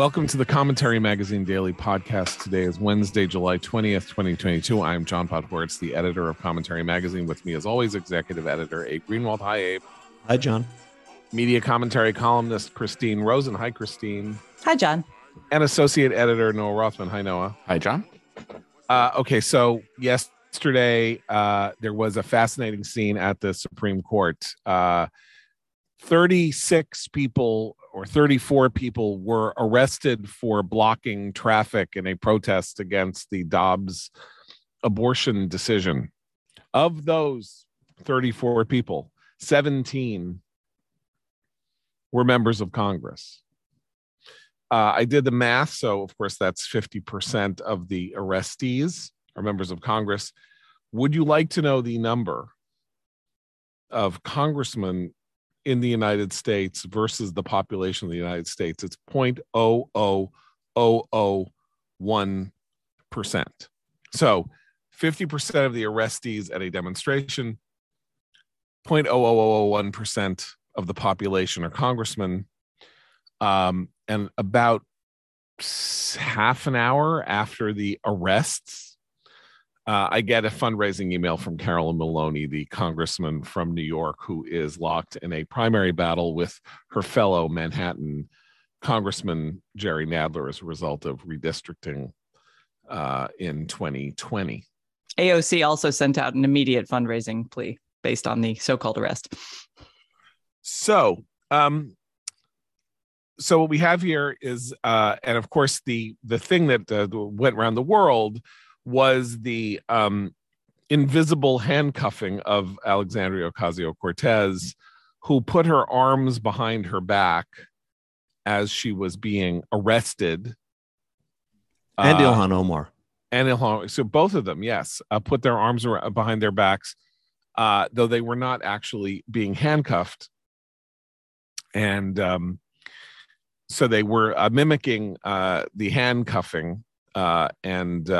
Welcome to the Commentary Magazine Daily Podcast. Today is Wednesday, July 20th, 2022. I'm John Podhoretz, the editor of Commentary Magazine. With me, as always, executive editor Abe Greenwald. Hi, Abe. Hi, John. Media commentary columnist Christine Rosen. Hi, Christine. Hi, John. And associate editor Noah Rothman. Hi, Noah. Hi, John. Uh, okay, so yesterday uh, there was a fascinating scene at the Supreme Court. Uh, 36 people or 34 people were arrested for blocking traffic in a protest against the Dobbs abortion decision. Of those 34 people, 17 were members of Congress. Uh, I did the math. So, of course, that's 50% of the arrestees are members of Congress. Would you like to know the number of congressmen in the United States versus the population of the United States. It's 0.00001%. So 50% of the arrestees at a demonstration, 0.00001% of the population are congressmen. Um, and about half an hour after the arrests, uh, I get a fundraising email from Carolyn Maloney, the congressman from New York, who is locked in a primary battle with her fellow Manhattan Congressman Jerry Nadler as a result of redistricting uh, in 2020. AOC also sent out an immediate fundraising plea based on the so-called arrest. So, um, so what we have here is, uh, and of course, the the thing that uh, went around the world was the um, invisible handcuffing of Alexandria Ocasio Cortez, who put her arms behind her back as she was being arrested. And uh, Ilhan Omar. And Ilhan. So both of them, yes, uh, put their arms behind their backs, uh, though they were not actually being handcuffed. And um, so they were uh, mimicking uh, the handcuffing. Uh, and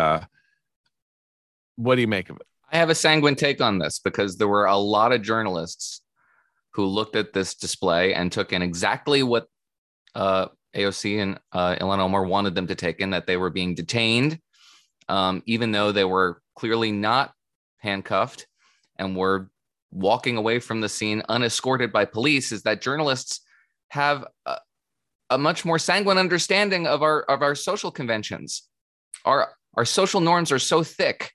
what do you make of it? I have a sanguine take on this because there were a lot of journalists who looked at this display and took in exactly what uh, AOC and uh, Ilhan Omar wanted them to take in that they were being detained, um, even though they were clearly not handcuffed and were walking away from the scene unescorted by police. Is that journalists have a, a much more sanguine understanding of our of our social conventions. Our our social norms are so thick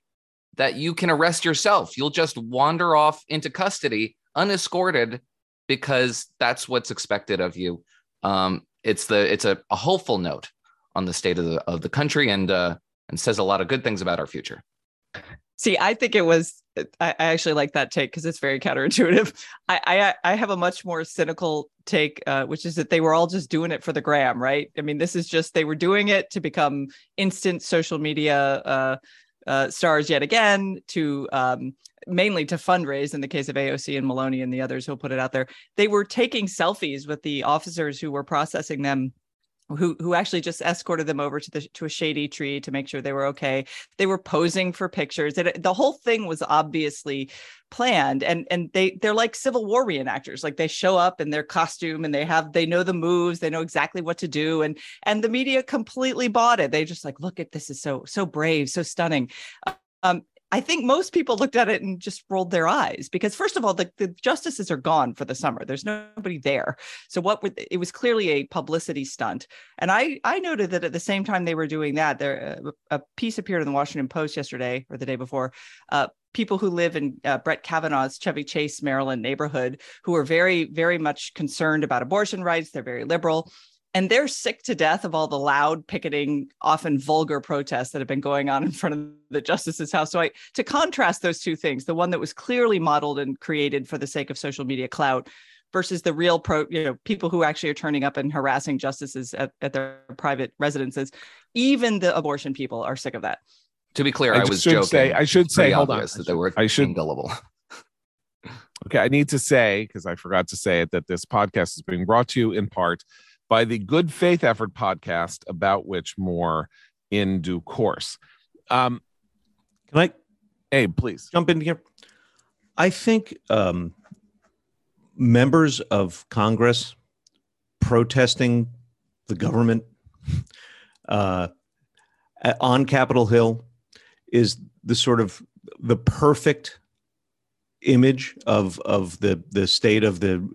that you can arrest yourself. You'll just wander off into custody unescorted because that's what's expected of you. Um, it's the it's a, a, hopeful note on the state of the of the country and uh, and says a lot of good things about our future. See, I think it was. I, actually like that take because it's very counterintuitive. I, I, I have a much more cynical take, uh, which is that they were all just doing it for the gram, right? I mean, this is just they were doing it to become instant social media uh, uh, stars yet again to um, mainly to fundraise in the case of AOC and Maloney and the others who'll put it out there. They were taking selfies with the officers who were processing them who who actually just escorted them over to the to a shady tree to make sure they were okay. They were posing for pictures. It, the whole thing was obviously planned and and they they're like civil war reenactors like they show up in their costume and they have they know the moves they know exactly what to do and and the media completely bought it they just like look at this is so so brave so stunning um I think most people looked at it and just rolled their eyes because, first of all, the, the justices are gone for the summer. There's nobody there. So what were, it was clearly a publicity stunt. And I I noted that at the same time they were doing that, there uh, a piece appeared in the Washington Post yesterday or the day before. Uh, people who live in uh, Brett Kavanaugh's Chevy Chase, Maryland neighborhood, who are very very much concerned about abortion rights. They're very liberal and they're sick to death of all the loud picketing often vulgar protests that have been going on in front of the justice's house. So I, to contrast those two things the one that was clearly modeled and created for the sake of social media clout versus the real pro you know people who actually are turning up and harassing justices at, at their private residences even the abortion people are sick of that. To be clear i, I was joking say, i should say hold on. that they were i should gullible okay i need to say because i forgot to say it that this podcast is being brought to you in part by the Good Faith Effort podcast, about which more in due course. Um, Can I, hey, please jump in here? I think um, members of Congress protesting the government uh, on Capitol Hill is the sort of the perfect image of of the the state of the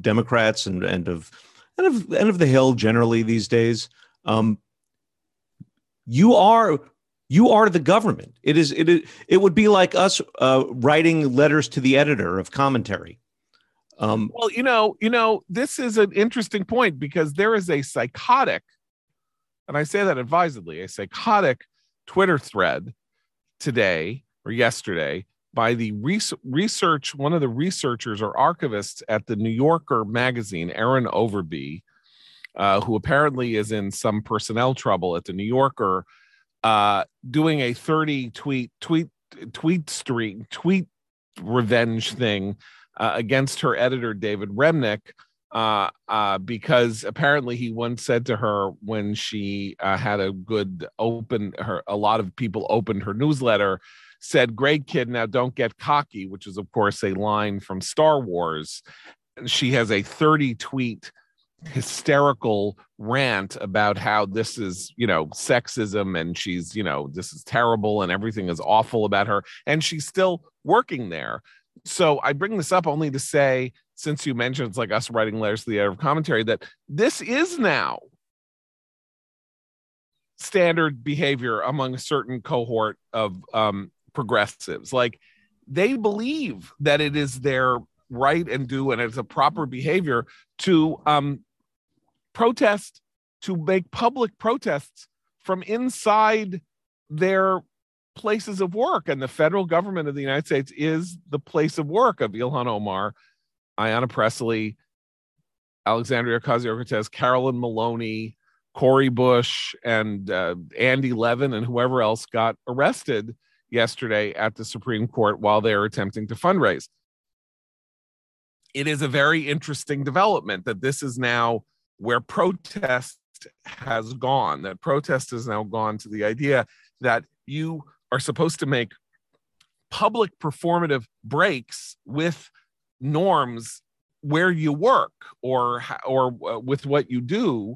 Democrats and and of and of of the Hill generally these days. Um, you are you are the government. It is it is, it would be like us uh, writing letters to the editor of commentary. Um, well, you know, you know, this is an interesting point because there is a psychotic, and I say that advisedly, a psychotic Twitter thread today or yesterday by the research, one of the researchers or archivists at the New Yorker magazine, Erin Overbey, uh, who apparently is in some personnel trouble at the New Yorker, uh, doing a 30 tweet, tweet, tweet streak, tweet revenge thing uh, against her editor, David Remnick. Uh, uh, because apparently he once said to her when she uh, had a good open her a lot of people opened her newsletter said, Great kid, now don't get cocky, which is, of course, a line from Star Wars. She has a 30 tweet hysterical rant about how this is, you know, sexism and she's, you know, this is terrible and everything is awful about her. And she's still working there. So I bring this up only to say, since you mentioned it's like us writing letters to the editor of commentary, that this is now standard behavior among a certain cohort of um, progressives. Like they believe that it is their right and due and it's a proper behavior to um, protest, to make public protests from inside their places of work. And the federal government of the United States is the place of work of Ilhan Omar, Ayanna Pressley, Alexandria Ocasio Cortez, Carolyn Maloney, Cori Bush, and uh, Andy Levin, and whoever else got arrested yesterday at the Supreme Court while they are attempting to fundraise. It is a very interesting development that this is now where protest has gone, that protest has now gone to the idea that you are supposed to make public performative breaks with norms where you work or or uh, with what you do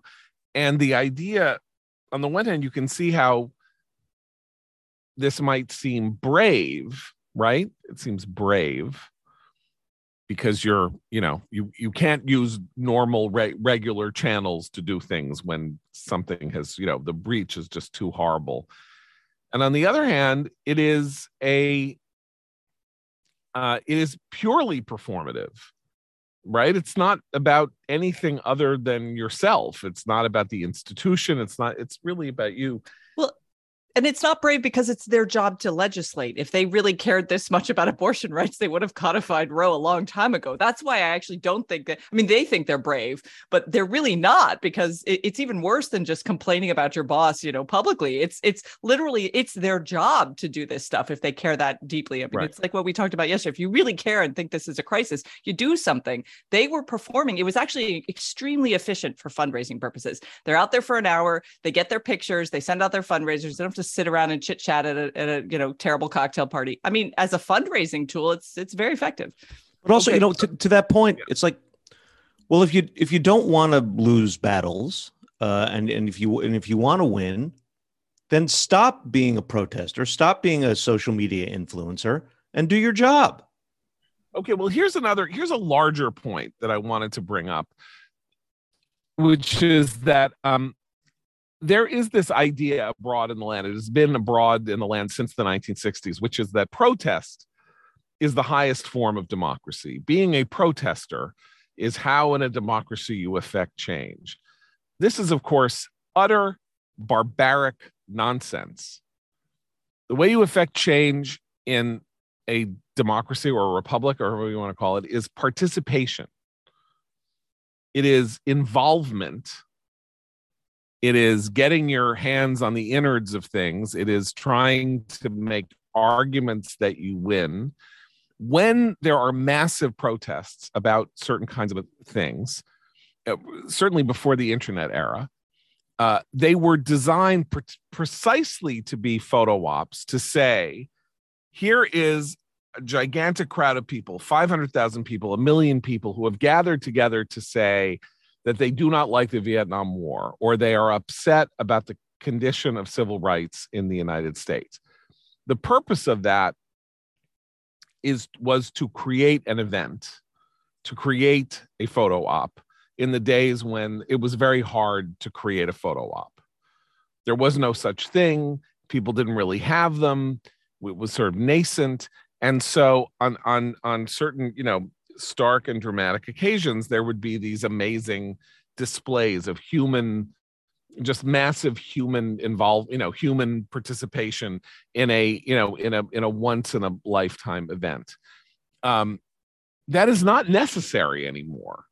and the idea on the one hand you can see how this might seem brave, right? It seems brave because you're, you know, you you can't use normal re- regular channels to do things when something has, you know, the breach is just too horrible. And on the other hand, it is a uh, it is purely performative right it's not about anything other than yourself it's not about the institution it's not it's really about you and it's not brave because it's their job to legislate. If they really cared this much about abortion rights, they would have codified Roe a long time ago. That's why I actually don't think that. I mean, they think they're brave, but they're really not because it, it's even worse than just complaining about your boss, you know, publicly. It's it's literally it's their job to do this stuff if they care that deeply. I mean, right. it's like what we talked about yesterday. If you really care and think this is a crisis, you do something. They were performing. It was actually extremely efficient for fundraising purposes. They're out there for an hour. They get their pictures. They send out their fundraisers. They don't have to sit around and chit chat at a, at a you know terrible cocktail party. I mean, as a fundraising tool, it's it's very effective. But also, okay. you know, to, to that point, it's like, well, if you if you don't want to lose battles, uh, and and if you and if you want to win, then stop being a protester, stop being a social media influencer, and do your job. Okay, well, here's another here's a larger point that I wanted to bring up, which is that um, there is this idea abroad in the land, it has been abroad in the land since the 1960s, which is that protest is the highest form of democracy. Being a protester is how in a democracy you affect change. This is, of course, utter barbaric nonsense. The way you affect change in a democracy or a republic or whatever you want to call it is participation. It is involvement it is getting your hands on the innards of things. It is trying to make arguments that you win. When there are massive protests about certain kinds of things uh, certainly before the internet era uh, they were designed pre- precisely to be photo ops to say here is a gigantic crowd of people 500000 people a million people who have gathered together to say that they do not like the Vietnam War or they are upset about the condition of civil rights in the United States. The purpose of that is was to create an event, to create a photo op in the days when it was very hard to create a photo op. There was no such thing. People didn't really have them. It was sort of nascent. And so on on on certain, you know, stark and dramatic occasions, there would be these amazing displays of human just massive human involved you know human participation in a you know in a in a once in a lifetime event. Um that is not necessary anymore.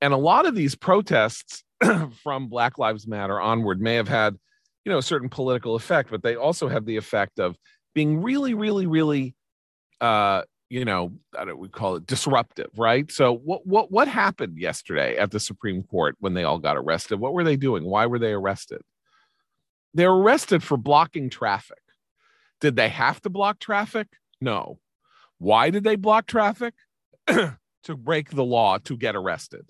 And a lot of these protests from black lives matter onward may have had you know a certain political effect but they also have the effect of being really really really uh you know, I don't we call it disruptive, right? So what what what happened yesterday at the Supreme Court when they all got arrested? What were they doing? Why were they arrested? They were arrested for blocking traffic. Did they have to block traffic? No. Why did they block traffic? to break the law to get arrested.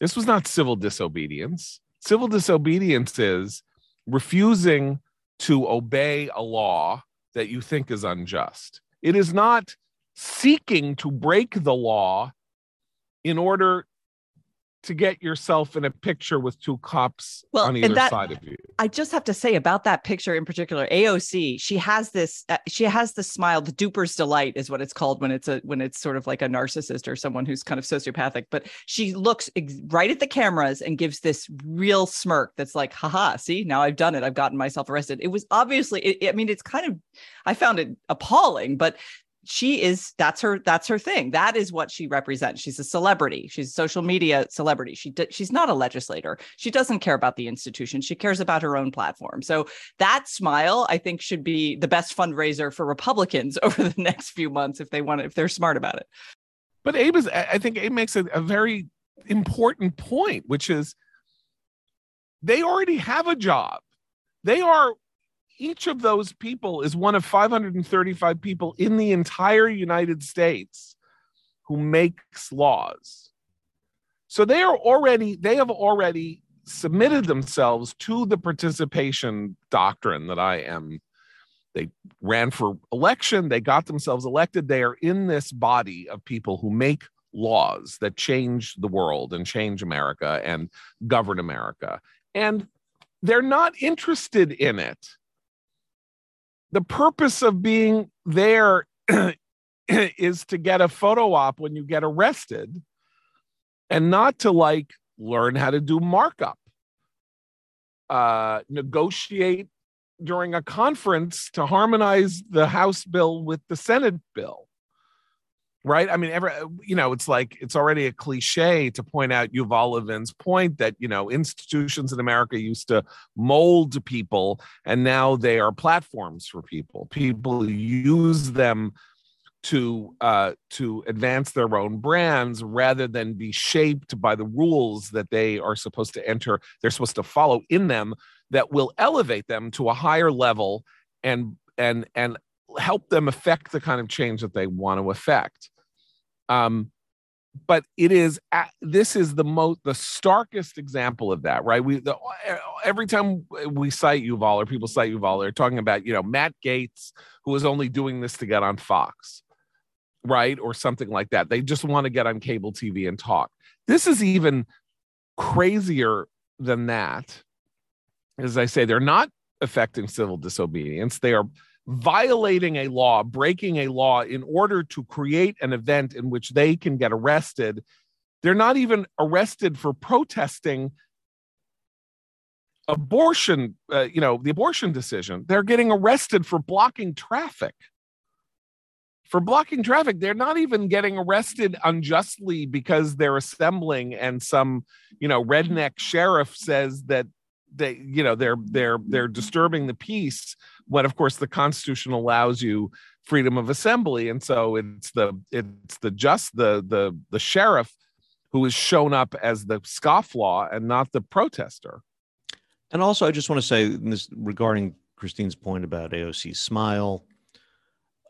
This was not civil disobedience. Civil disobedience is refusing to obey a law that you think is unjust. It is not seeking to break the law in order to get yourself in a picture with two cops well, on either that, side of you. I just have to say about that picture in particular, AOC, she has this, uh, she has the smile, the duper's delight is what it's called when it's a, when it's sort of like a narcissist or someone who's kind of sociopathic, but she looks ex- right at the cameras and gives this real smirk that's like, haha, see, now I've done it. I've gotten myself arrested. It was obviously, it, I mean, it's kind of, I found it appalling, but she is that's her that's her thing. That is what she represents. She's a celebrity. She's a social media celebrity. She she's not a legislator. She doesn't care about the institution. She cares about her own platform. So that smile i think should be the best fundraiser for republicans over the next few months if they want if they're smart about it. But abe is i think abe makes a, a very important point which is they already have a job. They are each of those people is one of 535 people in the entire United States who makes laws. So they are already, they have already submitted themselves to the participation doctrine that I am. They ran for election, they got themselves elected. They are in this body of people who make laws that change the world and change America and govern America. And they're not interested in it the purpose of being there is to get a photo op when you get arrested and not to like learn how to do markup uh, negotiate during a conference to harmonize the house bill with the senate bill right? I mean, ever you know, it's like it's already a cliche to point out Yuval Levin's point that you know institutions in America used to mold people, and now they are platforms for people. People use them to uh, to advance their own brands rather than be shaped by the rules that they are supposed to enter. They're supposed to follow in them that will elevate them to a higher level and and and help them affect the kind of change that they want to affect. Um, but it is this is the most the starkest example of that right? We the, every time we cite Yuval or people cite Yuval they're talking about you know Matt Gaetz who is only doing this to get on Fox right? Or something like that. They just want to get on cable TV and talk. This is even crazier than that. As I say they're not affecting civil disobedience. They are violating a law, breaking a law in order to create an event in which they can get arrested. They're not even arrested for protesting abortion, uh, you know, the abortion decision. They're getting arrested for blocking traffic. For blocking traffic, they're not even getting arrested unjustly because they're assembling and some, you know, redneck sheriff says that they you know they're they're they're disturbing the peace when of course the constitution allows you freedom of assembly. And so it's the it's the just the the the sheriff who is shown up as the scofflaw and not the protester. And also i just want to say this regarding christine's point about aoc smile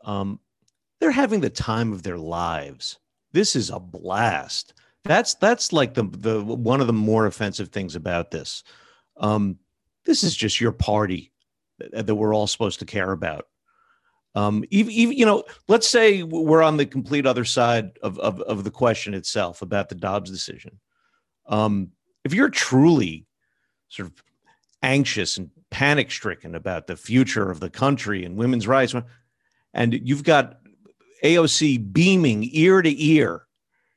um, they're having the time of their lives. This is a blast. That's that's like the the one of the more offensive things about this. Um, this is just your party that, that we're all supposed to care about. Um, even, even you know, let's say we're on the complete other side of of, of the question itself about the Dobbs decision. Um, if you're truly sort of anxious and panic stricken about the future of the country and women's rights, and you've got AOC beaming ear to ear,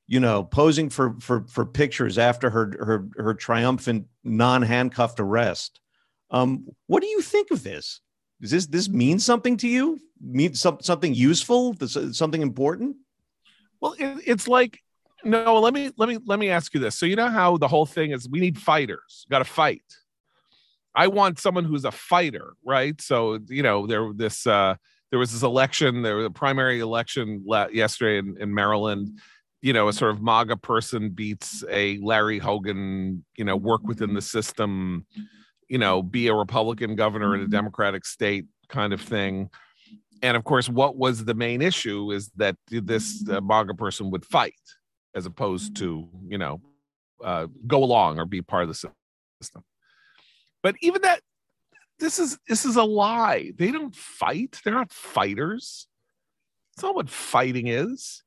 you know, posing for for for pictures after her her her triumphant non handcuffed arrest. Um, what do you think of this? Does this this mean something to you? Mean some, something useful? Something important? Well, it, it's like no. Let me let me let me ask you this. So you know how the whole thing is? We need fighters. Got to fight. I want someone who's a fighter, right? So you know there this uh, there was this election, there was a primary election la- yesterday in, in Maryland. You know, a sort of MAGA person beats a Larry Hogan. You know, work within the system. You know, be a Republican governor in a Democratic state kind of thing. And of course, what was the main issue is that this uh, MAGA person would fight as opposed to you know uh, go along or be part of the system. But even that this is this is a lie. They don't fight. They're not fighters. It's not what fighting is.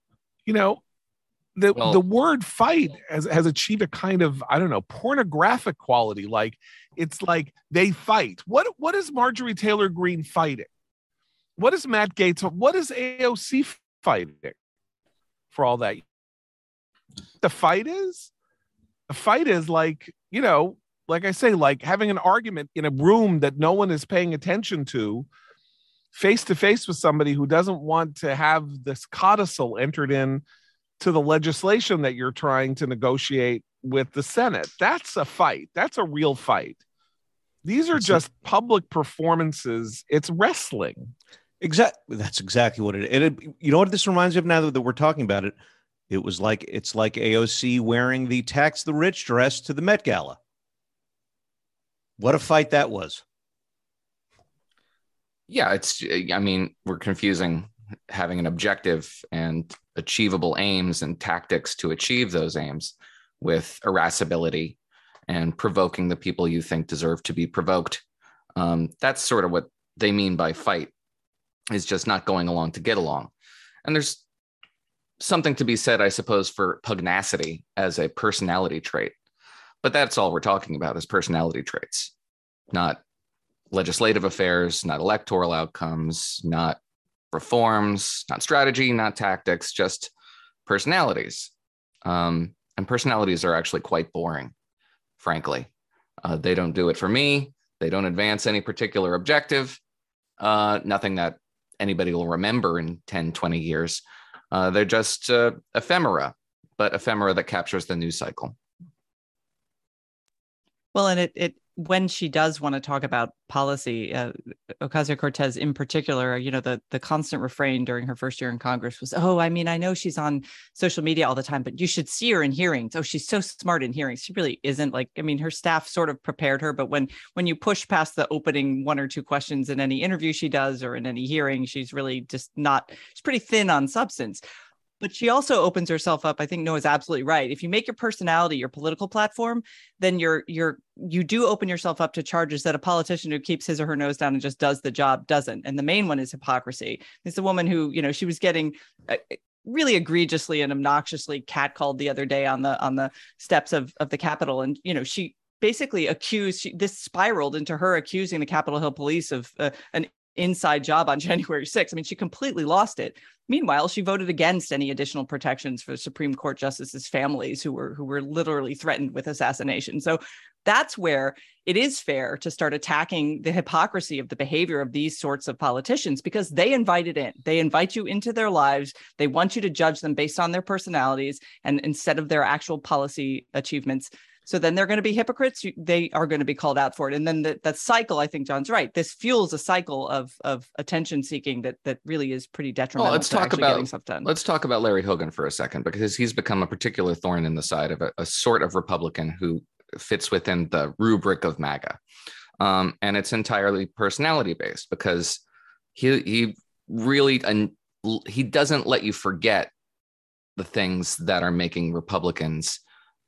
You know, the well, the word fight has has achieved a kind of I don't know pornographic quality. Like it's like they fight. What what is Marjorie Taylor Greene fighting? What is Matt Gaetz? What is AOC fighting for all that? The fight is the fight is like you know like I say, like having an argument in a room that no one is paying attention to, face to face with somebody who doesn't want to have this codicil entered in to the legislation that you're trying to negotiate with the Senate. That's a fight. That's a real fight. These are just public performances. It's wrestling. Exactly. That's exactly what it is. It, you know what this reminds me of now that we're talking about it? It was like it's like AOC wearing the tax the rich dress to the Met Gala. What a fight that was. Yeah, it's, I mean, we're confusing having an objective and achievable aims and tactics to achieve those aims with irascibility and provoking the people you think deserve to be provoked. Um, that's sort of what they mean by fight, is just not going along to get along. And there's something to be said, I suppose, for pugnacity as a personality trait. But that's all we're talking about is personality traits, not legislative affairs, not electoral outcomes, not reforms, not strategy, not tactics, just personalities. Um, and personalities are actually quite boring, frankly. Uh, they don't do it for me. They don't advance any particular objective. Uh, nothing that anybody will remember in 10, 20 years. Uh, they're just uh, ephemera, but ephemera that captures the news cycle. Well, and it it when she does want to talk about policy, uh, Ocasio Cortez in particular, you know, the the constant refrain during her first year in Congress was, "Oh, I mean, I know she's on social media all the time, but you should see her in hearings. Oh, she's so smart in hearings. She really isn't. Like, I mean, her staff sort of prepared her, but when when you push past the opening one or two questions in any interview she does or in any hearing, she's really just not. She's pretty thin on substance." But she also opens herself up i think noah's absolutely right if you make your personality your political platform then you're you're you do open yourself up to charges that a politician who keeps his or her nose down and just does the job doesn't and the main one is hypocrisy. It's a woman who you know she was getting uh, really egregiously and obnoxiously catcalled the other day on the on the steps of of the capitol and you know she basically accused she, this spiraled into her accusing the capitol hill police of uh, an inside job on January 6th. I mean, she completely lost it. Meanwhile, she voted against any additional protections for Supreme Court justices' families who were who were literally threatened with assassination. So that's where it is fair to start attacking the hypocrisy of the behavior of these sorts of politicians because they invited it in. They invite you into their lives. They want you to judge them based on their personalities and instead of their actual policy achievements. So then they're going to be hypocrites. They are going to be called out for it. And then the, that cycle, I think John's right. This fuels a cycle of of attention seeking that that really is pretty detrimental. Well, let's talk about let's talk about Larry Hogan for a second because he's become a particular thorn in the side of a, a sort of Republican who fits within the rubric of MAGA, um, and it's entirely personality based because he he really and he doesn't let you forget the things that are making Republicans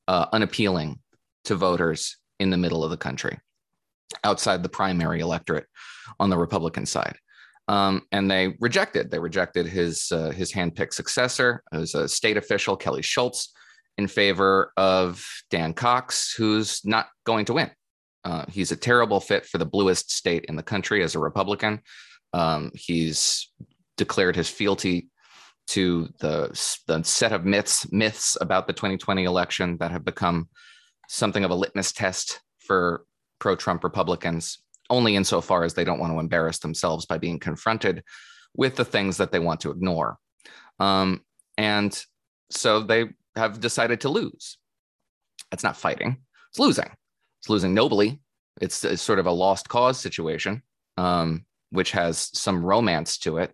uh, unappealing to voters in the middle of the country, outside the primary electorate on the Republican side. Um, and they rejected. They rejected his uh, his handpicked successor, as a state official, Kelly Schulz, in favor of Dan Cox, who's not going to win. Uh, he's a terrible fit for the bluest state in the country as a Republican. Um, he's declared his fealty to the, the set of myths myths about the 2020 election that have become something of a litmus test for pro-Trump Republicans, only insofar as they don't want to embarrass themselves by being confronted with the things that they want to ignore. Um, and so they have decided to lose. It's not fighting; it's losing. It's losing nobly. It's, it's sort of a lost cause situation, um, which has some romance to it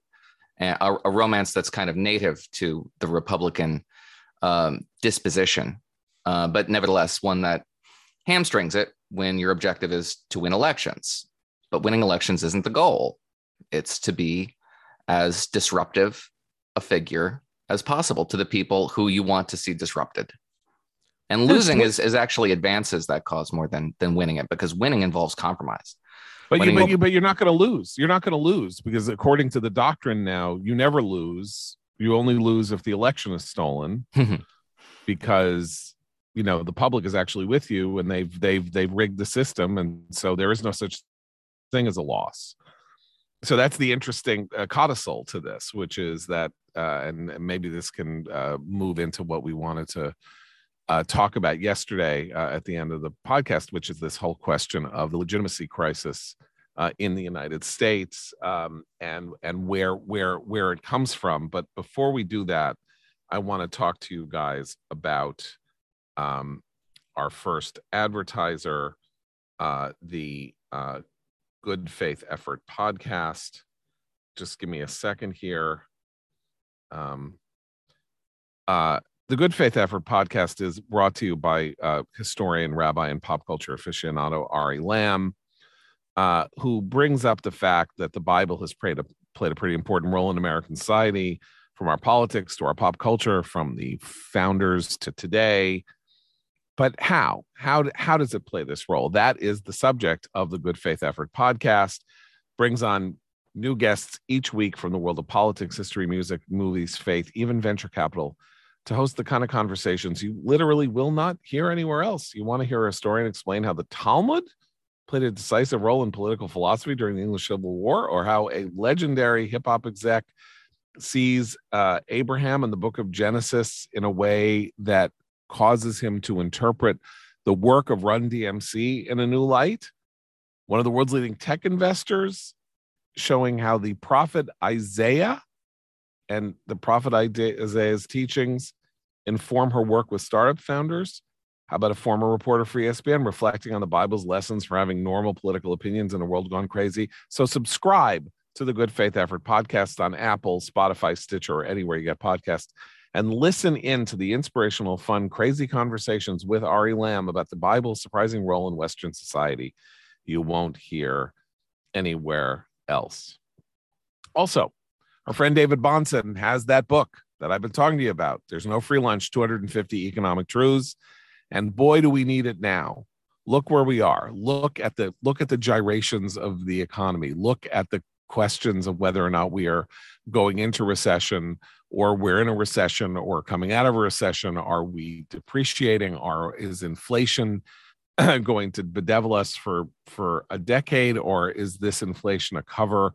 a, a romance that's kind of native to the Republican um, disposition, uh, but nevertheless one that hamstrings it when your objective is to win elections. But winning elections isn't the goal; it's to be as disruptive a figure as possible to the people who you want to see disrupted. And losing is, is actually advances that cause more than than winning it because winning involves compromise. But you, but, you, but you're not going to lose. You're not going to lose because according to the doctrine now, you never lose. You only lose if the election is stolen, because you know the public is actually with you and they've they've they've rigged the system, and so there is no such thing as a loss. So that's the interesting uh, codicil to this, which is that, uh, and maybe this can uh, move into what we wanted to uh, talk about yesterday uh, at the end of the podcast, which is this whole question of the legitimacy crisis uh, in the United States um, and and where where where it comes from. But before we do that, I want to talk to you guys about um, our first advertiser, uh, the uh, Good Faith Effort podcast. Just give me a second here. Um, uh, the Good Faith Effort podcast is brought to you by uh, historian, rabbi, and pop culture aficionado Ari Lamm, uh, who brings up the fact that the Bible has played a, played a pretty important role in American society, from our politics to our pop culture, from the founders to today. But how? How, how does it play this role? That is the subject of the Good Faith Effort podcast. Brings on new guests each week from the world of politics, history, music, movies, faith, even venture capital to host the kind of conversations you literally will not hear anywhere else. You want to hear a historian explain how the Talmud played a decisive role in political philosophy during the English Civil War, or how a legendary hip hop exec sees uh, Abraham in the book of Genesis in a way that causes him to interpret the work of Run DMC in a new light. One of the world's leading tech investors showing how the prophet Isaiah and the prophet Isaiah's teachings inform her work with startup founders? How about a former reporter for ESPN reflecting on the Bible's lessons for having normal political opinions in a world gone crazy? So, subscribe to the Good Faith Effort podcast on Apple, Spotify, Stitcher, or anywhere you get podcasts, and listen in to the inspirational, fun, crazy conversations with Ari Lamm about the Bible's surprising role in Western society. You won't hear anywhere else. Also, our friend David Bahnsen has that book that I've been talking to you about. There's no free lunch, 250 economic truths. And boy, do we need it now. Look where we are. Look at the look at the gyrations of the economy. Look at the questions of whether or not we are going into recession or we're in a recession or coming out of a recession. Are we depreciating? Are is inflation going to bedevil us for for a decade, or is this inflation a cover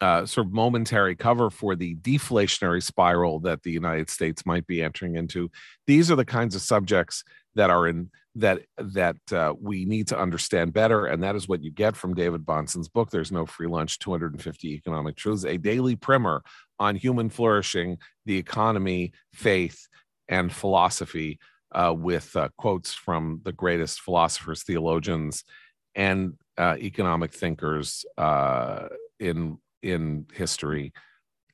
uh, sort of momentary cover for the deflationary spiral that the United States might be entering into. These are the kinds of subjects that are in that that uh, we need to understand better, and that is what you get from David Bahnsen's book. There's no free lunch: 250 economic truths, a daily primer on human flourishing, the economy, faith, and philosophy, uh, with uh, quotes from the greatest philosophers, theologians, and uh, economic thinkers uh, in in history,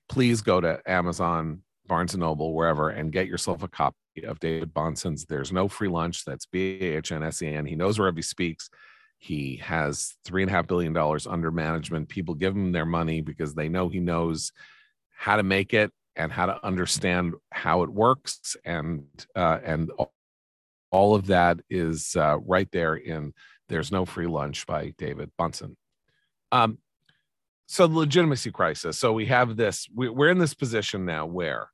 please go to Amazon, Barnes and Noble, wherever, and get yourself a copy of David Bahnsen's There's No Free Lunch. That's B A H N S E N. He knows wherever he speaks. He has three and a half billion dollars under management. People give him their money because they know he knows how to make it and how to understand how it works and uh, and all of that is uh, right there in there's no free lunch by david bahnsen um, so the legitimacy crisis so we have this we, we're in this position now where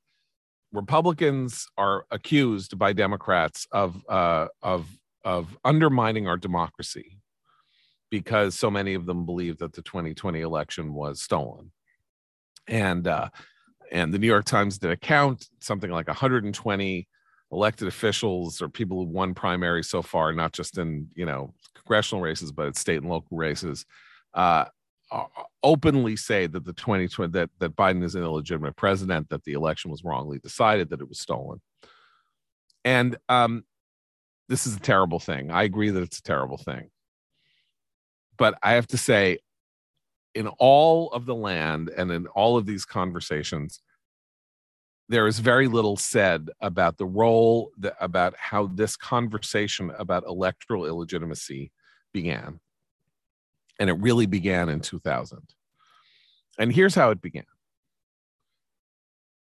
republicans are accused by democrats of uh, of of undermining our democracy because so many of them believe that the 2020 election was stolen. And uh, and the New York Times did a count something like 120 elected officials or people who won primary so far, not just in you know congressional races, but at state and local races, uh, openly say that the 2020 that that Biden is an illegitimate president, that the election was wrongly decided, that it was stolen, and um, this is a terrible thing. I agree that it's a terrible thing, but I have to say, in all of the land and in all of these conversations, there is very little said about the role that, about how this conversation about electoral illegitimacy began. And it really began in 2000. And here's how it began.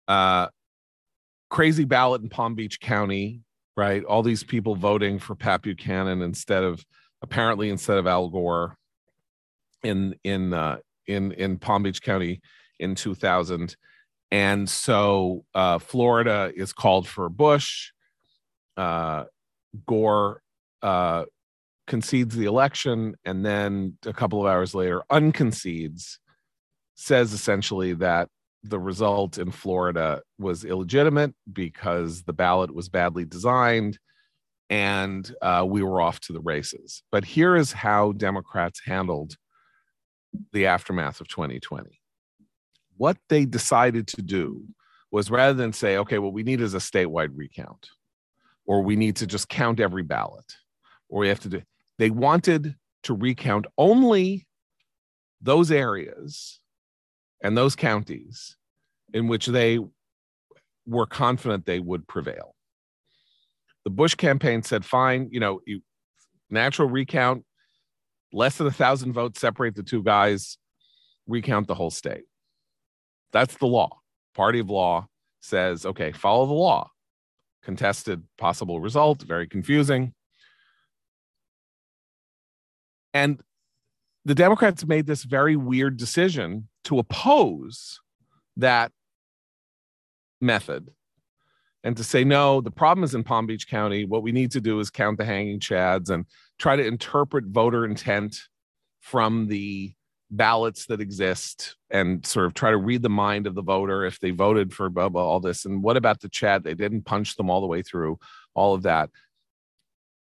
Uh, crazy ballot in Palm Beach County, right? All these people voting for Pat Buchanan instead of apparently instead of Al Gore in in uh, in in Palm Beach County in 2000 and so uh, Florida is called for Bush. Uh, Gore uh, concedes the election, and then a couple of hours later, unconcedes, says essentially that the result in Florida was illegitimate because the ballot was badly designed and uh, we were off to the races. But here is how Democrats handled the aftermath of 2020 what they decided to do was rather than say, okay, what we need is a statewide recount, or we need to just count every ballot, or we have to do, they wanted to recount only those areas and those counties in which they were confident they would prevail. The Bush campaign said, fine, you know, you, natural recount, less than a thousand votes separate the two guys, recount the whole state. That's the law. Party of law says, okay, follow the law. Contested possible result, very confusing. And the Democrats made this very weird decision to oppose that method and to say, no, the problem is in Palm Beach County. What we need to do is count the hanging chads and try to interpret voter intent from the ballots that exist and sort of try to read the mind of the voter if they voted for blah, blah, all this. And what about the chat? They didn't punch them all the way through, all of that.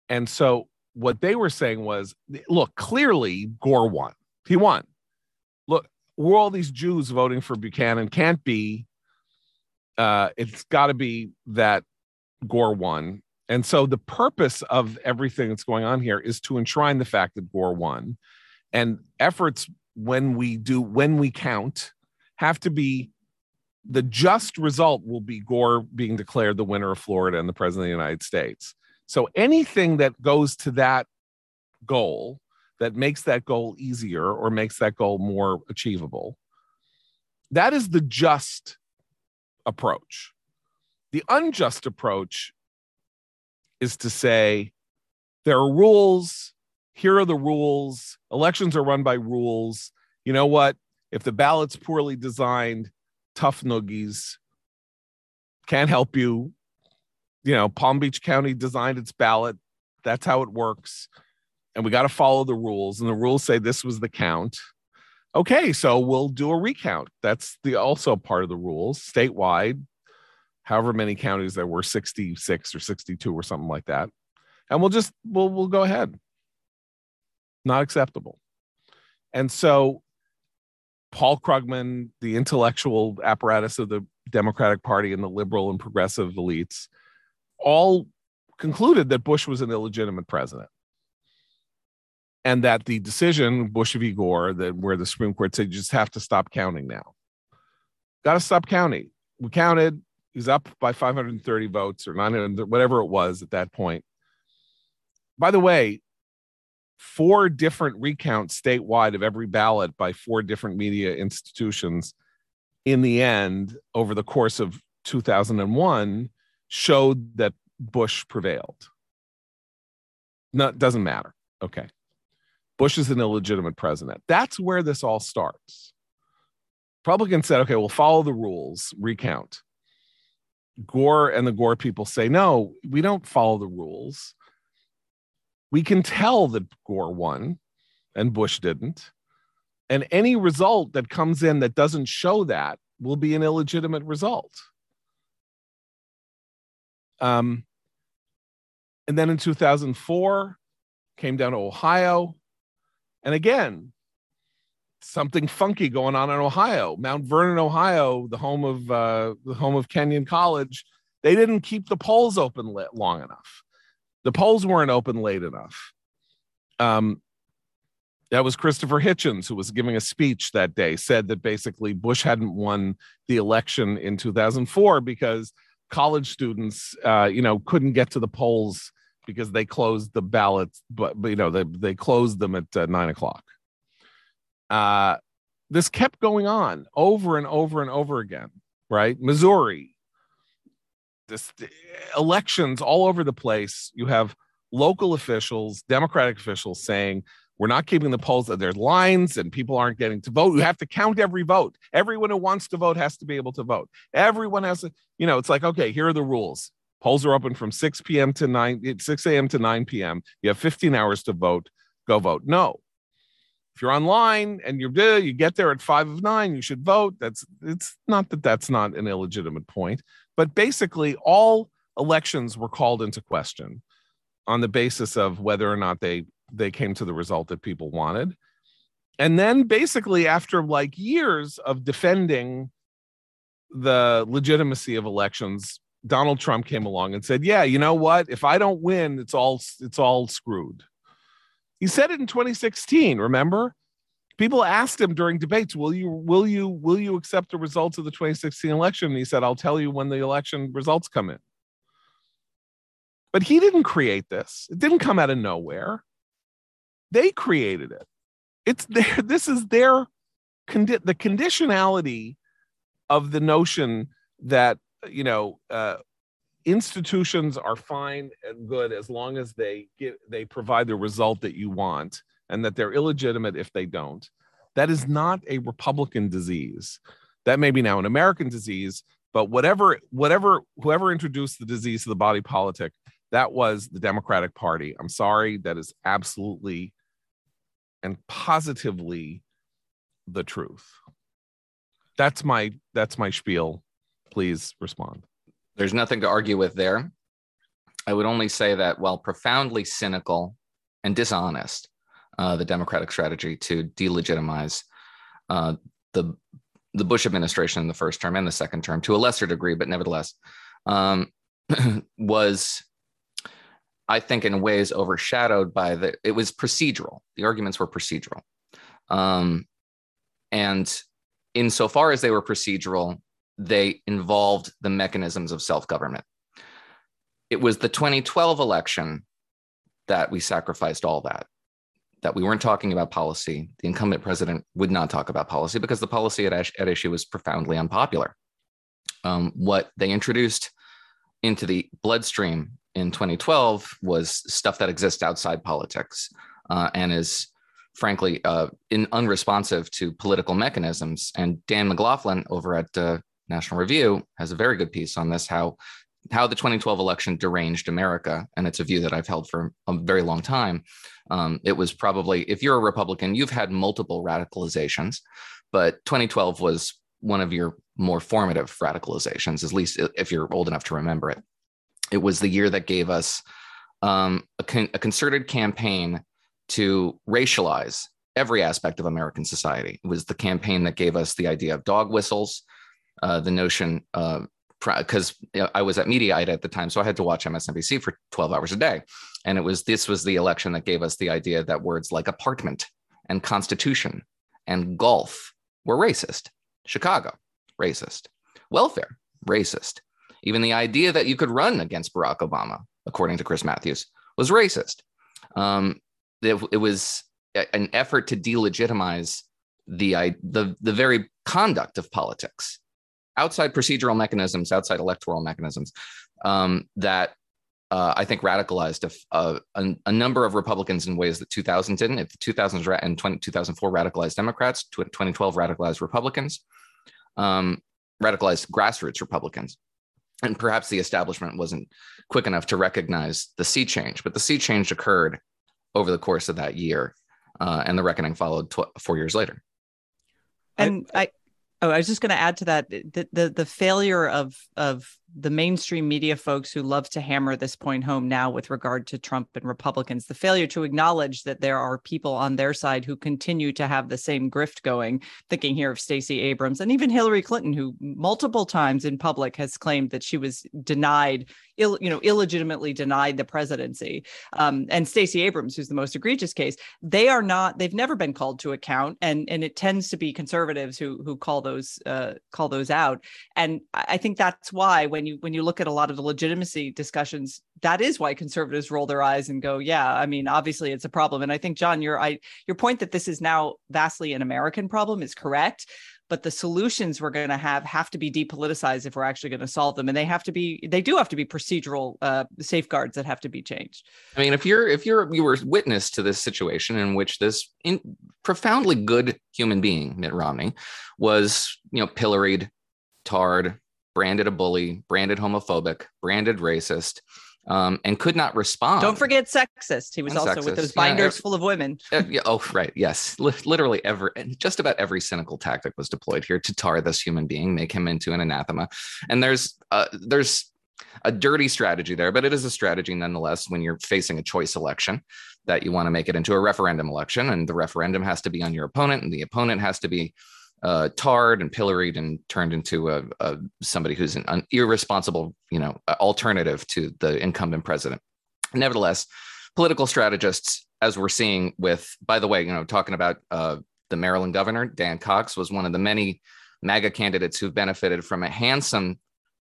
And so what they were saying was look, clearly Gore won. He won. Look, we're all these Jews voting for Buchanan. Can't be. Uh, it's got to be that Gore won. And so the purpose of everything that's going on here is to enshrine the fact that Gore won. And efforts when we do when we count have to be the just result will be Gore being declared the winner of Florida and the president of the United States. So anything that goes to that goal that makes that goal easier or makes that goal more achievable, that is the just approach. The unjust approach is to say there are rules here are the rules. Elections are run by rules. You know what? If the ballot's poorly designed, tough noogies can't help you. You know, Palm Beach County designed its ballot. That's how it works. And we got to follow the rules. And the rules say this was the count. Okay, so we'll do a recount. That's the also part of the rules statewide. However many counties there were, 66 or 62 or something like that. And we'll just we'll we'll go ahead not acceptable. And so Paul Krugman, the intellectual apparatus of the Democratic Party and the liberal and progressive elites, all concluded that Bush was an illegitimate president. And that the decision, Bush v. Gore, that where the Supreme Court said you just have to stop counting now. Got to stop counting. We counted, he's up by 530 votes or 900, whatever it was at that point. By the way, four different recounts statewide of every ballot by four different media institutions in the end, over the course of 2001, showed that Bush prevailed. No, it doesn't matter. Okay. Bush is an illegitimate president. That's where this all starts. Republicans said, okay, we'll follow the rules, recount. Gore and the Gore people say, no, we don't follow the rules. We can tell that Gore won and Bush didn't. And any result that comes in that doesn't show that will be an illegitimate result. Um, and then in 2004, came down to Ohio. And again, something funky going on in Ohio. Mount Vernon, Ohio, the home of uh, the home of Kenyon College, they didn't keep the polls open long enough. The polls weren't open late enough. Um, that was Christopher Hitchens, who was giving a speech that day, said that basically Bush hadn't won the election in 2004 because college students, uh, you know, couldn't get to the polls because they closed the ballots, but, but you know, they, they closed them at uh, nine o'clock. Uh, this kept going on over and over and over again, right? Missouri, this elections all over the place. You have local officials, Democratic officials saying, we're not keeping the polls. That there's lines and people aren't getting to vote. You have to count every vote. Everyone who wants to vote has to be able to vote. Everyone has to, you know, it's like, okay, here are the rules. Polls are open from 6 p.m. to 9, eh, 6 a.m. to 9 p.m. You have 15 hours to vote. Go vote. No, if you're online and you're eh, you get there at five of nine, you should vote. That's it's not that that's not an illegitimate point, but basically all elections were called into question on the basis of whether or not they they came to the result that people wanted. And then basically after like years of defending the legitimacy of elections, Donald Trump came along and said, "Yeah, you know what? If I don't win, it's all it's all screwed." He said it in 2016, remember? People asked him during debates, "Will you will you will you accept the results of the 2016 election?" And he said, "I'll tell you when the election results come in." But he didn't create this. It didn't come out of nowhere. They created it. It's their this is their condi- the conditionality of the notion that you know uh, institutions are fine and good as long as they give they provide the result that you want and that they're illegitimate if they don't. That is not a republican disease. That may be now an american disease but whatever whatever whoever introduced the disease to the body politic that was the democratic party. I'm sorry that is absolutely and positively the truth. That's my that's my spiel. Please respond. There's nothing to argue with there. I would only say that while profoundly cynical and dishonest, uh, the Democratic strategy to delegitimize uh, the the Bush administration in the first term and the second term to a lesser degree, but nevertheless, um, was I think in ways overshadowed by the it was procedural. The arguments were procedural, um, and insofar as they were procedural, they involved the mechanisms of self government. It was the 2012 election that we sacrificed all that, that we weren't talking about policy. The incumbent president would not talk about policy because the policy at, at issue was profoundly unpopular. Um, what they introduced into the bloodstream in 2012 was stuff that exists outside politics uh, and is frankly uh, in, unresponsive to political mechanisms. And Dan McLaughlin over at uh, National Review has a very good piece on this how how the 2012 election deranged America, and it's a view that I've held for a very long time. Um, it was probably, if you're a Republican, you've had multiple radicalizations, but 2012 was one of your more formative radicalizations, at least if you're old enough to remember it. It was the year that gave us um, a, con- a concerted campaign to racialize every aspect of American society. It was the campaign that gave us the idea of dog whistles, uh, the notion because uh, I was at Mediaite at the time, so I had to watch MSNBC for 12 hours a day. And it was this was the election that gave us the idea that words like apartment and constitution and golf were racist. Chicago, racist. Welfare, racist. Even the idea that you could run against Barack Obama, according to Chris Matthews, was racist. Um, it, it was an effort to delegitimize the, the, the very conduct of politics, outside procedural mechanisms, outside electoral mechanisms, um, that uh, I think radicalized a, a, a, number of Republicans in ways that 2000 didn't. If the 2000s and 20, 2004 radicalized Democrats, 2012 radicalized Republicans, um, radicalized grassroots Republicans. And perhaps the establishment wasn't quick enough to recognize the sea change, but the sea change occurred over the course of that year, uh, and the reckoning followed tw- four years later. And I, I, oh, I was just going to add to that the, the the failure of of the mainstream media folks who love to hammer this point home now with regard to Trump and Republicans, the failure to acknowledge that there are people on their side who continue to have the same grift going, thinking here of Stacey Abrams and even Hillary Clinton, who multiple times in public has claimed that she was denied, Ill, you know, illegitimately denied the presidency. Um, and Stacey Abrams, who's the most egregious case, they are not, they've never been called to account. And, and it tends to be conservatives who, who call those, uh, call those out. And I think that's why when when you when you look at a lot of the legitimacy discussions that is why conservatives roll their eyes and go yeah i mean obviously it's a problem. And i think john your i your point that this is now vastly an american problem is correct but the solutions we're going to have have to be depoliticized if we're actually going to solve them. And they have to be they do have to be procedural uh, safeguards that have to be changed. I mean if you're if you're you were witness to this situation in which this in, profoundly good human being mitt romney was you know pilloried tarred branded a bully, branded homophobic, branded racist, um, and could not respond. Don't forget sexist. He was and also sexist. with those binders yeah, full of women. Yeah, oh, right. Yes. L- literally every, and just about every cynical tactic was deployed here to tar this human being, make him into an anathema. And there's, uh, there's a dirty strategy there, but it is a strategy nonetheless when you're facing a choice election that you want to make it into a referendum election. And the referendum has to be on your opponent, and the opponent has to be uh, tarred and pilloried and turned into a, a somebody who's an, an, irresponsible, you know, alternative to the incumbent president. Nevertheless, political strategists, as we're seeing with, by the way, you know, talking about uh, the Maryland governor Dan Cox was one of the many MAGA candidates who've benefited from a handsome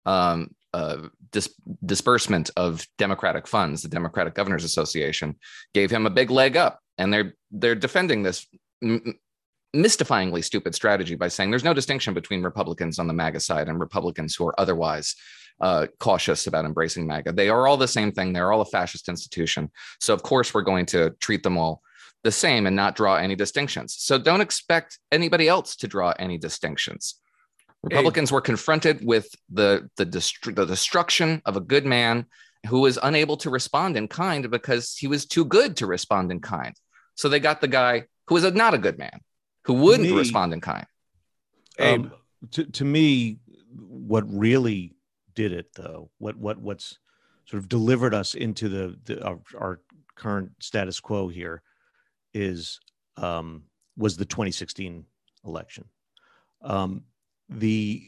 um, uh, dis- disbursement of Democratic funds. The Democratic Governors Association gave him a big leg up, and they're they're defending this mystifyingly stupid strategy by saying there's no distinction between Republicans on the MAGA side and Republicans who are otherwise uh, cautious about embracing MAGA. They are all the same thing. They're all a fascist institution. So, of course, we're going to treat them all the same and not draw any distinctions. So, don't expect anybody else to draw any distinctions. Republicans hey. were confronted with the, the, dest- the destruction of a good man who was unable to respond in kind because he was too good to respond in kind. So, they got the guy who was a, not a good man who wouldn't me, respond in kind. Um, to, to me, what really did it though, what what what's sort of delivered us into the, the our, our, current status quo here is um, was the 2016 election. Um, the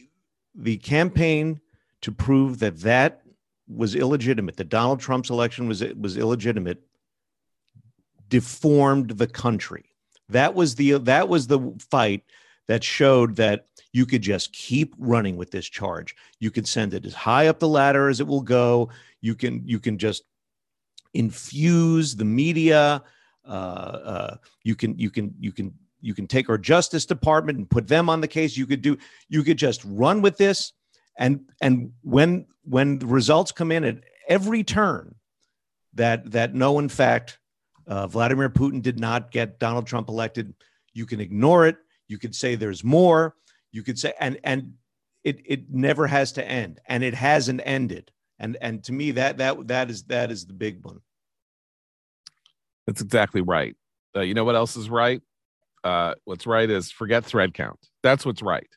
the campaign to prove that that was illegitimate, that Donald Trump's election was was illegitimate, deformed the country. That was the that was the fight that showed that you could just keep running with this charge. You can send it as high up the ladder as it will go. You can you can just infuse the media. Uh, uh, you can you can you can you can take our Justice Department and put them on the case. You could do you could just run with this, and and when when the results come in at every turn, that that no in fact uh, Vladimir Putin did not get Donald Trump elected. You can ignore it. You could say there's more. You could say, and and it it never has to end, and it hasn't ended. And and to me, that that that is that is the big one. That's exactly right. Uh, you know what else is right? Uh, what's right is forget thread count. That's what's right.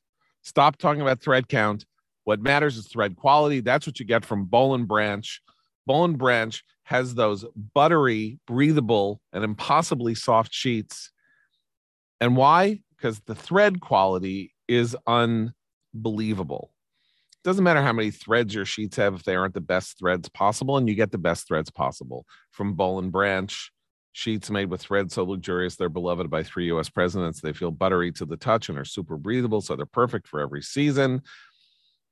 Stop talking about thread count. What matters is thread quality. That's what you get from Boll and Branch. Boll and Branch has those buttery, breathable, and impossibly soft sheets. And why? Because the thread quality is unbelievable. It doesn't matter how many threads your sheets have if they aren't the best threads possible, and you get the best threads possible from Boll and Branch. Sheets made with threads so luxurious they're beloved by three US presidents. They feel buttery to the touch and are super breathable, so they're perfect for every season.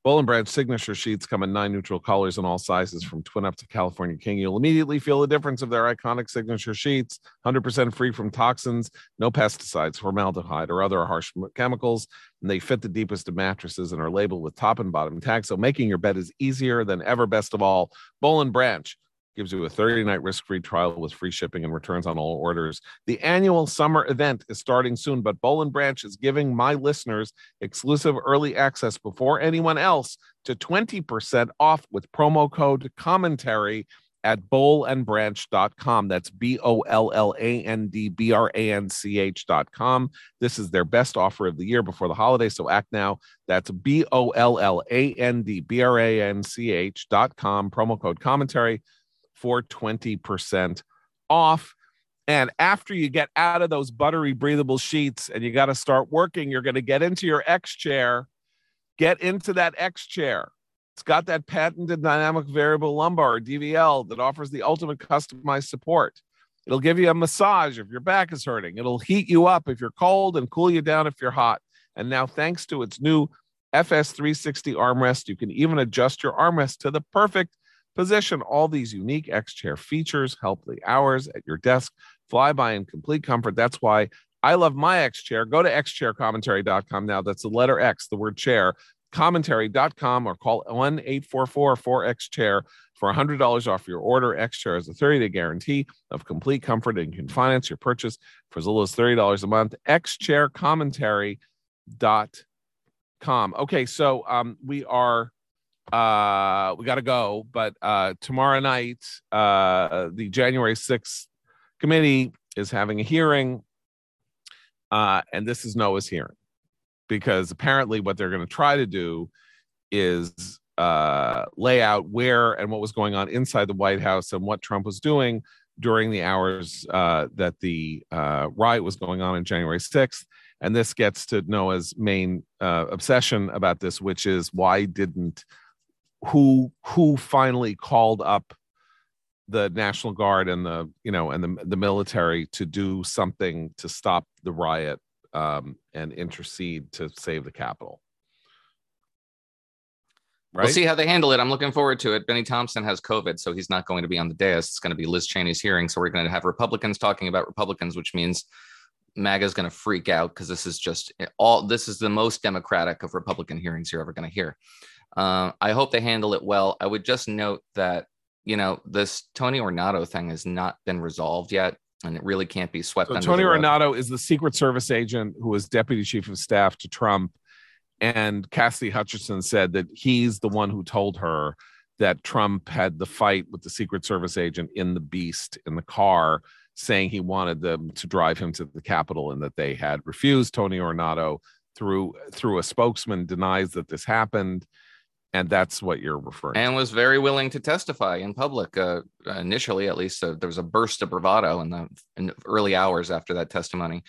Boll and Branch signature sheets come in nine neutral colors in all sizes from twin up to California King. You'll immediately feel the difference of their iconic signature sheets, 100% free from toxins, no pesticides, formaldehyde, or other harsh chemicals. And they fit the deepest of mattresses and are labeled with top and bottom tags. So making your bed is easier than ever. Best of all, Boll and Branch gives you a 30 night risk free trial with free shipping and returns on all orders. The annual summer event is starting soon, but Boll and Branch is giving my listeners exclusive early access before anyone else to 20% off with promo code commentary at bollandbranch.com. That's B O L L A N D B R A N C H.com. This is their best offer of the year before the holiday. So act now. That's B O L L A N D B R A N C H.com. Promo code commentary for 20% off. And after you get out of those buttery, breathable sheets and you got to start working, you're going to get into your X chair. Get into that X chair. It's got that patented dynamic variable lumbar, DVL, that offers the ultimate customized support. It'll give you a massage if your back is hurting. It'll heat you up if you're cold and cool you down if you're hot. And now, thanks to its new FS360 armrest, you can even adjust your armrest to the perfect position. All these unique X chair features help the hours at your desk fly by in complete comfort. That's why I love my X chair. Go to xchaircommentary.com now. That's the letter X, the word chair, commentary.com or call 1 844 4X chair for $100 off your order. X chair has a 30 day guarantee of complete comfort and you can finance your purchase for as little as $30 a month. xchaircommentary.com. Okay, so um, we are uh we got to go but uh tomorrow night uh the january 6th committee is having a hearing. Uh and this is noah's hearing because apparently what they're going to try to do is uh lay out where and what was going on inside the white house and what trump was doing during the hours uh that the uh riot was going on on january 6th and this gets to noah's main uh, obsession about this which is why didn't who who finally called up the national guard and the you know and the the military to do something to stop the riot um, and intercede to save the capital right? We'll see how they handle it. I'm looking forward to it. Bennie Thompson has COVID, so he's not going to be on the dais. It's going to be Liz Cheney's hearing. So we're going to have Republicans talking about Republicans, which means MAGA is going to freak out because this is just all this is the most democratic of Republican hearings you're ever going to hear. Uh, I hope they handle it well. I would just note that you know this Tony Ornato thing has not been resolved yet, and it really can't be swept. So Tony Ornato is the Secret Service agent who was deputy chief of staff to Trump, and Cassidy Hutchinson said that he's the one who told her that Trump had the fight with the Secret Service agent in the Beast in the car, saying he wanted them to drive him to the Capitol and that they had refused. Tony Ornato, through through a spokesman, denies that this happened and that's what you're referring to. and to. was very willing to testify in public uh, initially at least uh, there was a burst of bravado in the in early hours after that testimony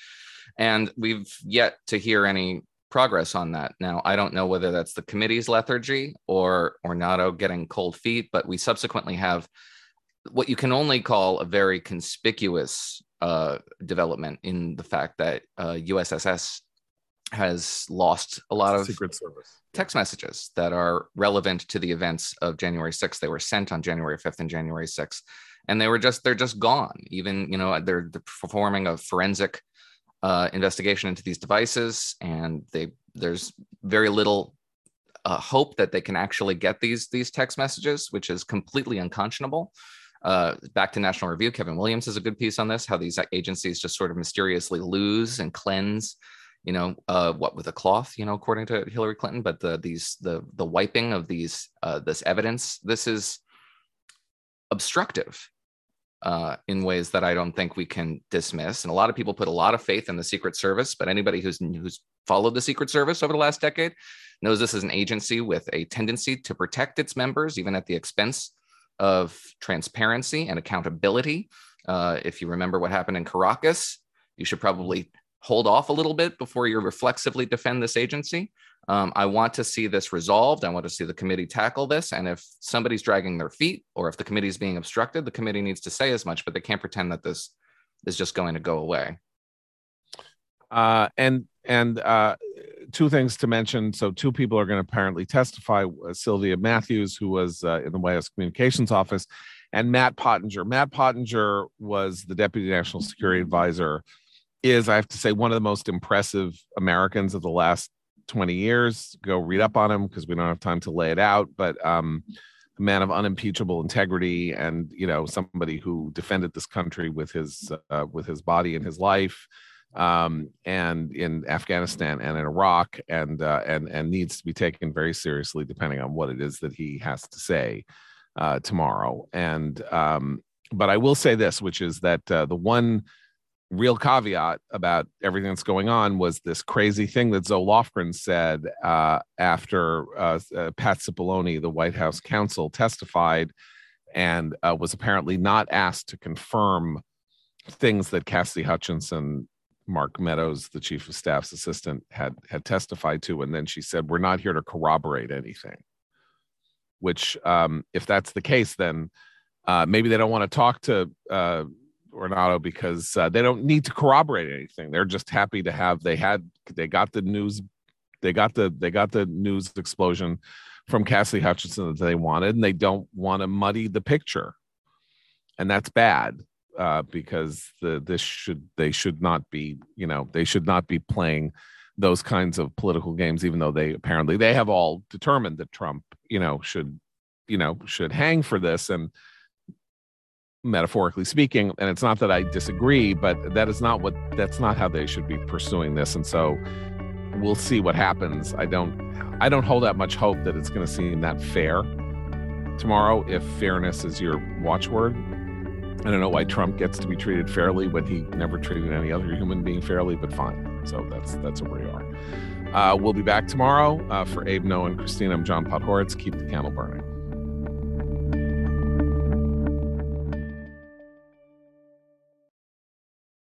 and we've yet to hear any progress on that now i don't know whether that's the committee's lethargy or ornato getting cold feet but we subsequently have what you can only call a very conspicuous uh, development in the fact that uh, USSS has lost a lot of Secret Service text messages that are relevant to the events of January 6th. They were sent on January 5th and January 6th, and they were just they're just gone. Even you know they're, they're performing a forensic uh, investigation into these devices, and they there's very little uh, hope that they can actually get these these text messages, which is completely unconscionable. Uh, back to National Review, Kevin Williamson has a good piece on this: how these agencies just sort of mysteriously lose and cleanse you know uh, what with a cloth you know according to hillary clinton but the these the the wiping of these uh, this evidence this is obstructive uh, in ways that i don't think we can dismiss. And a lot of people put a lot of faith in the secret service but anybody who's who's followed the secret service over the last decade knows this is an agency with a tendency to protect its members even at the expense of transparency and accountability. Uh, if you remember what happened in caracas you should probably hold off a little bit before you reflexively defend this agency. Um, I want to see this resolved. I want to see the committee tackle this. And if somebody's dragging their feet or if the committee is being obstructed, the committee needs to say as much, but they can't pretend that this is just going to go away. Uh, and and uh, two things to mention. So, two people are going to apparently testify: uh, Sylvia Matthews, who was uh, in the White House Communications Office, and Matt Pottinger. Matt Pottinger was the Deputy National Security Advisor. Is I have to say one of the most impressive Americans of the last 20 years. Go read up on him because we don't have time to lay it out. But um, a man of unimpeachable integrity, and you know somebody who defended this country with his uh, with his body and his life, um, and in Afghanistan and in Iraq, and uh, and and needs to be taken very seriously, depending on what it is that he has to say uh, tomorrow. And um, but I will say this, which is that uh, the one real caveat about everything that's going on was this crazy thing that Zoe Lofgren said uh, after uh, uh, Pat Cipollone, the White House counsel, testified and uh, was apparently not asked to confirm things that Cassidy Hutchinson, Mark Meadows, the chief of staff's assistant, had had testified to, and then she said, "We're not here to corroborate anything." Which, um, if that's the case, then uh, maybe they don't want to talk to Ornato because uh, they don't need to corroborate anything. They're just happy to have they had they got the news they got the they got the news explosion from Cassidy Hutchinson that they wanted, and they don't want to muddy the picture, and that's bad uh, because the this should they should not be you know they should not be playing those kinds of political games, even though they apparently they have all determined that Trump you know should you know should hang for this and metaphorically speaking and it's not that i disagree but that is not what that's not how they should be pursuing this and so we'll see what happens. I don't i don't hold that much hope that it's going to seem that fair tomorrow if fairness is your watchword. I don't know why trump gets to be treated fairly when he never treated any other human being fairly but fine. So that's that's where we are. Uh, we'll be back tomorrow uh, for abe no and christina. I'm john podhoretz keep the candle burning